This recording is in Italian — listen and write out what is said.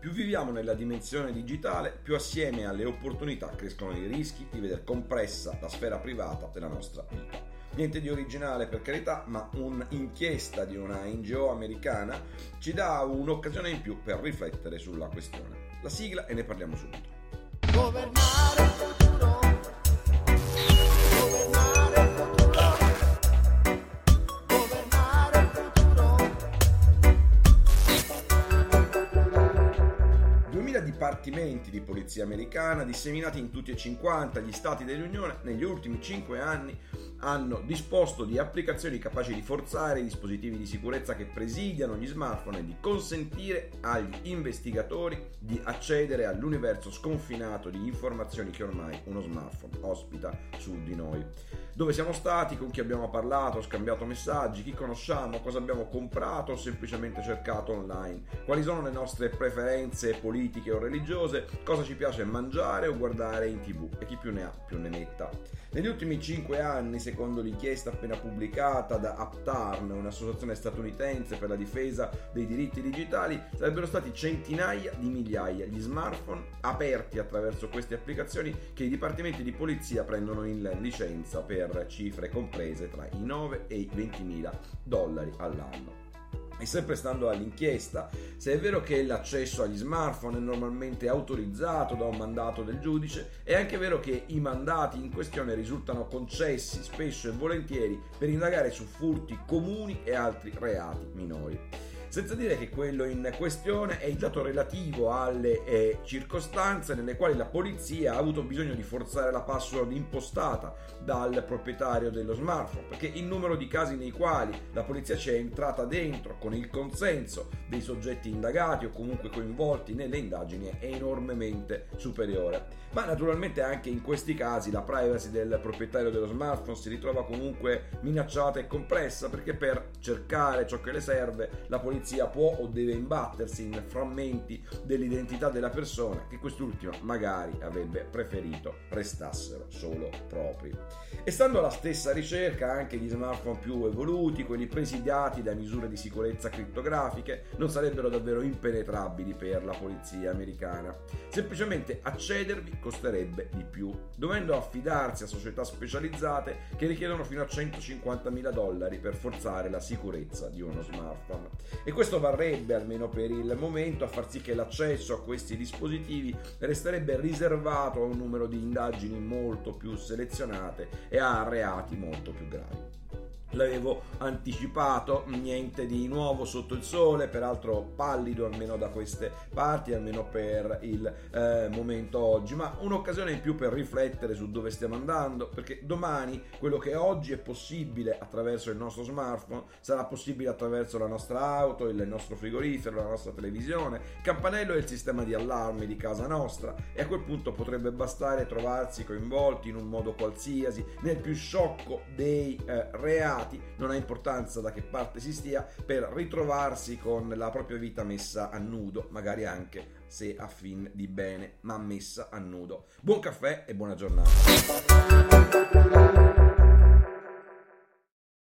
Più viviamo nella dimensione digitale, più assieme alle opportunità crescono i rischi di vedere compressa la sfera privata della nostra vita. Niente di originale per carità, ma un'inchiesta di una NGO americana ci dà un'occasione in più per riflettere sulla questione. La sigla e ne parliamo subito. Governare dipartimenti di polizia americana disseminati in tutti e 50 gli stati dell'Unione negli ultimi 5 anni hanno disposto di applicazioni capaci di forzare i dispositivi di sicurezza che presidiano gli smartphone e di consentire agli investigatori di accedere all'universo sconfinato di informazioni che ormai uno smartphone ospita su di noi. Dove siamo stati, con chi abbiamo parlato, scambiato messaggi, chi conosciamo, cosa abbiamo comprato o semplicemente cercato online, quali sono le nostre preferenze politiche o religiose, cosa ci piace mangiare o guardare in tv e chi più ne ha più ne metta. Negli ultimi 5 anni, secondo l'inchiesta appena pubblicata da Upturn, un'associazione statunitense per la difesa dei diritti digitali, sarebbero stati centinaia di migliaia gli smartphone aperti attraverso queste applicazioni che i dipartimenti di polizia prendono in licenza per cifre comprese tra i 9 e i 20 mila dollari all'anno. E sempre stando all'inchiesta, se è vero che l'accesso agli smartphone è normalmente autorizzato da un mandato del giudice, è anche vero che i mandati in questione risultano concessi spesso e volentieri per indagare su furti comuni e altri reati minori senza dire che quello in questione è il dato relativo alle eh, circostanze nelle quali la polizia ha avuto bisogno di forzare la password impostata dal proprietario dello smartphone, perché il numero di casi nei quali la polizia ci è entrata dentro con il consenso dei soggetti indagati o comunque coinvolti nelle indagini è enormemente superiore. Ma naturalmente anche in questi casi la privacy del proprietario dello smartphone si ritrova comunque minacciata e compressa perché per cercare ciò che le serve la polizia polizia può o deve imbattersi in frammenti dell'identità della persona che quest'ultima magari avrebbe preferito restassero solo propri. E stando alla stessa ricerca, anche gli smartphone più evoluti, quelli presidiati da misure di sicurezza crittografiche, non sarebbero davvero impenetrabili per la polizia americana. Semplicemente accedervi costerebbe di più, dovendo affidarsi a società specializzate che richiedono fino a 150.000 dollari per forzare la sicurezza di uno smartphone. E e questo varrebbe, almeno per il momento, a far sì che l'accesso a questi dispositivi resterebbe riservato a un numero di indagini molto più selezionate e a reati molto più gravi l'avevo anticipato, niente di nuovo sotto il sole, peraltro pallido almeno da queste parti, almeno per il eh, momento oggi, ma un'occasione in più per riflettere su dove stiamo andando, perché domani quello che oggi è possibile attraverso il nostro smartphone sarà possibile attraverso la nostra auto, il nostro frigorifero, la nostra televisione, il campanello e il sistema di allarmi di casa nostra e a quel punto potrebbe bastare trovarsi coinvolti in un modo qualsiasi nel più sciocco dei eh, reati stati, non ha importanza da che parte si stia, per ritrovarsi con la propria vita messa a nudo, magari anche se a fin di bene, ma messa a nudo. Buon caffè e buona giornata.